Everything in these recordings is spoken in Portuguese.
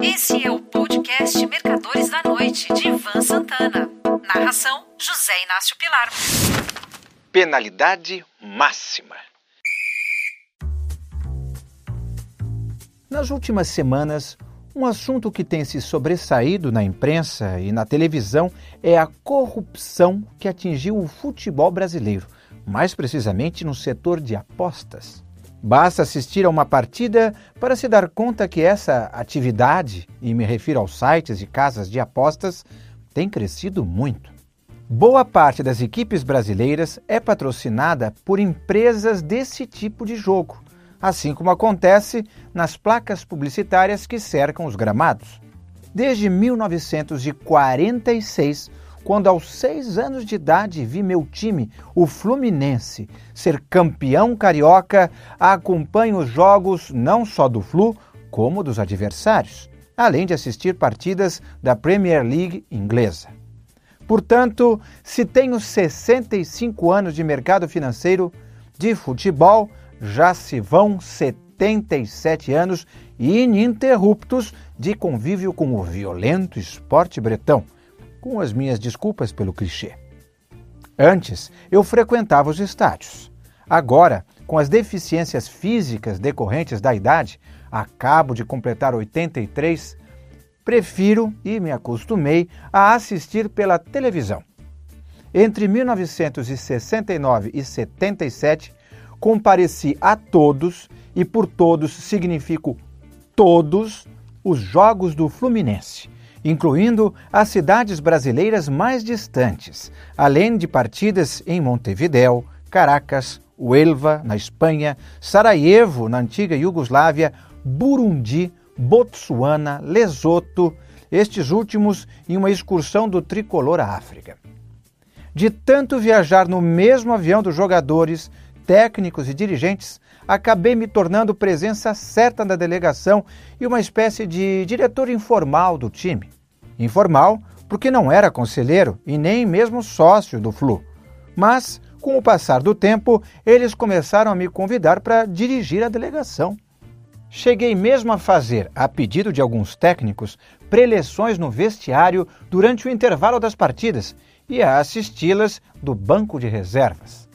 Esse é o podcast Mercadores da Noite, de Ivan Santana. Narração: José Inácio Pilar. Penalidade máxima. Nas últimas semanas, um assunto que tem se sobressaído na imprensa e na televisão é a corrupção que atingiu o futebol brasileiro, mais precisamente no setor de apostas. Basta assistir a uma partida para se dar conta que essa atividade, e me refiro aos sites e casas de apostas, tem crescido muito. Boa parte das equipes brasileiras é patrocinada por empresas desse tipo de jogo assim como acontece nas placas publicitárias que cercam os gramados. Desde 1946, quando aos seis anos de idade vi meu time, o Fluminense, ser campeão carioca, acompanho os jogos não só do Flu, como dos adversários, além de assistir partidas da Premier League inglesa. Portanto, se tenho 65 anos de mercado financeiro, de futebol, já se vão 77 anos ininterruptos de convívio com o violento esporte bretão, com as minhas desculpas pelo clichê. Antes, eu frequentava os estádios. Agora, com as deficiências físicas decorrentes da idade, acabo de completar 83, prefiro e me acostumei a assistir pela televisão. Entre 1969 e 77, compareci a todos, e por todos significo todos, os jogos do Fluminense, incluindo as cidades brasileiras mais distantes, além de partidas em Montevidéu, Caracas, Huelva, na Espanha, Sarajevo, na antiga Iugoslávia, Burundi, Botsuana, Lesoto, estes últimos em uma excursão do tricolor à África. De tanto viajar no mesmo avião dos jogadores, técnicos e dirigentes, acabei me tornando presença certa da delegação e uma espécie de diretor informal do time. Informal porque não era conselheiro e nem mesmo sócio do Flu. Mas, com o passar do tempo, eles começaram a me convidar para dirigir a delegação. Cheguei mesmo a fazer, a pedido de alguns técnicos, preleções no vestiário durante o intervalo das partidas e a assisti-las do banco de reservas.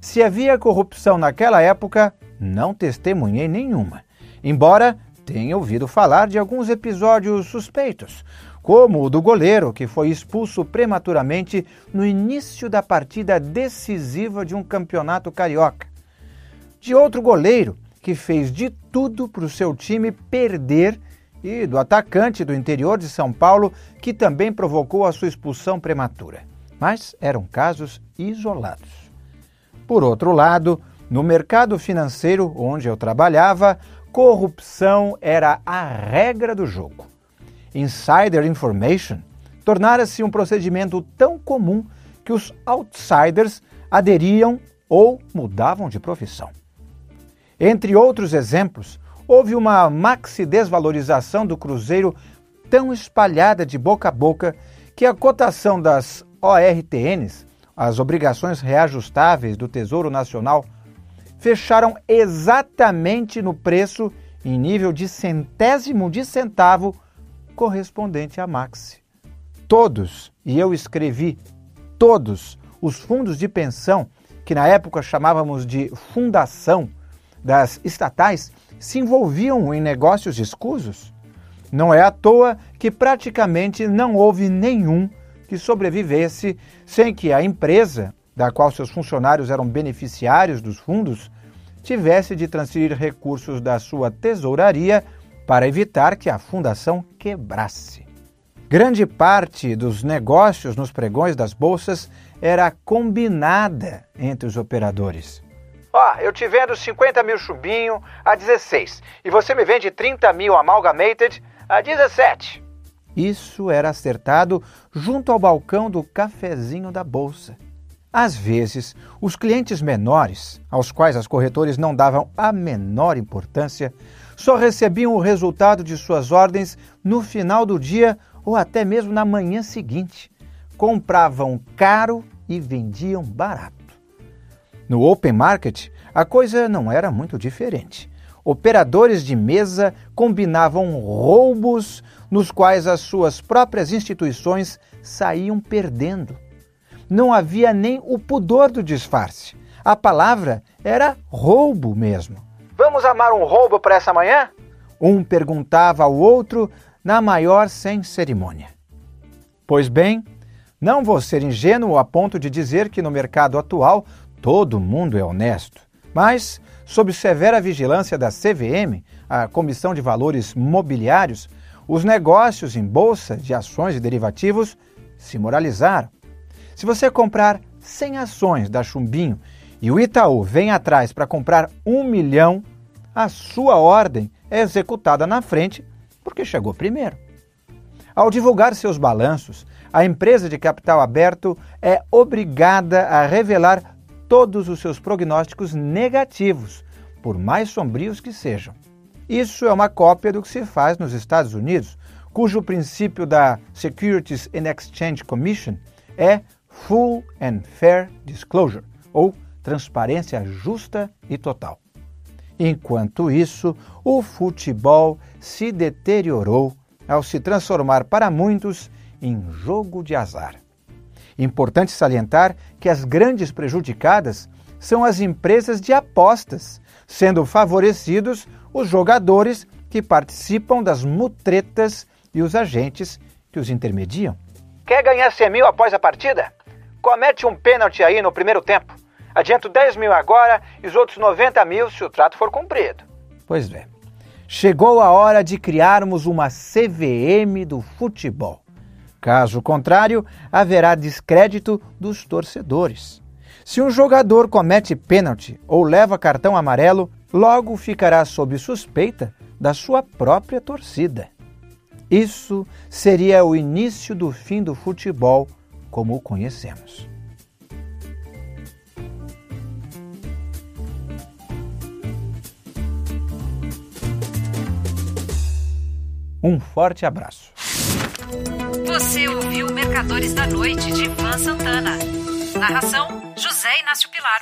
Se havia corrupção naquela época, não testemunhei nenhuma, embora tenha ouvido falar de alguns episódios suspeitos, como o do goleiro que foi expulso prematuramente no início da partida decisiva de um campeonato carioca, de outro goleiro que fez de tudo para o seu time perder e do atacante do interior de São Paulo que também provocou a sua expulsão prematura. Mas eram casos isolados. Por outro lado, no mercado financeiro onde eu trabalhava, corrupção era a regra do jogo. Insider information tornara-se um procedimento tão comum que os outsiders aderiam ou mudavam de profissão. Entre outros exemplos, houve uma maxi desvalorização do cruzeiro tão espalhada de boca a boca que a cotação das ORTNs as obrigações reajustáveis do Tesouro Nacional fecharam exatamente no preço em nível de centésimo de centavo correspondente à Maxi. Todos, e eu escrevi todos, os fundos de pensão, que na época chamávamos de fundação das estatais, se envolviam em negócios escusos. Não é à toa que praticamente não houve nenhum que sobrevivesse sem que a empresa, da qual seus funcionários eram beneficiários dos fundos, tivesse de transferir recursos da sua tesouraria para evitar que a fundação quebrasse. Grande parte dos negócios nos pregões das bolsas era combinada entre os operadores. Ó, oh, eu te vendo 50 mil chubinho a 16 e você me vende 30 mil amalgamated a 17. Isso era acertado junto ao balcão do cafezinho da bolsa. Às vezes, os clientes menores, aos quais as corretores não davam a menor importância, só recebiam o resultado de suas ordens no final do dia ou até mesmo na manhã seguinte. Compravam caro e vendiam barato. No open market, a coisa não era muito diferente. operadores de mesa combinavam roubos nos quais as suas próprias instituições saíam perdendo. Não havia nem o pudor do disfarce. A palavra era roubo mesmo. Vamos amar um roubo para essa manhã? Um perguntava ao outro na maior sem cerimônia. Pois bem, não vou ser ingênuo a ponto de dizer que no mercado atual todo mundo é honesto, mas, sob severa vigilância da CVM, a Comissão de Valores Mobiliários, os negócios em bolsa de ações e derivativos se moralizaram. Se você comprar 100 ações da Chumbinho e o Itaú vem atrás para comprar um milhão, a sua ordem é executada na frente porque chegou primeiro. Ao divulgar seus balanços, a empresa de capital aberto é obrigada a revelar todos os seus prognósticos negativos, por mais sombrios que sejam. Isso é uma cópia do que se faz nos Estados Unidos, cujo princípio da Securities and Exchange Commission é Full and Fair Disclosure, ou transparência justa e total. Enquanto isso, o futebol se deteriorou ao se transformar para muitos em jogo de azar. Importante salientar que as grandes prejudicadas são as empresas de apostas, sendo favorecidos os jogadores que participam das mutretas e os agentes que os intermediam. Quer ganhar 100 mil após a partida? Comete um pênalti aí no primeiro tempo. Adianto 10 mil agora e os outros 90 mil se o trato for cumprido. Pois é. Chegou a hora de criarmos uma CVM do futebol. Caso contrário, haverá descrédito dos torcedores. Se um jogador comete pênalti ou leva cartão amarelo, logo ficará sob suspeita da sua própria torcida. Isso seria o início do fim do futebol como o conhecemos. Um forte abraço. Você ouviu Mercadores da Noite de Ivan Santana. Narração: José Inácio Pilar.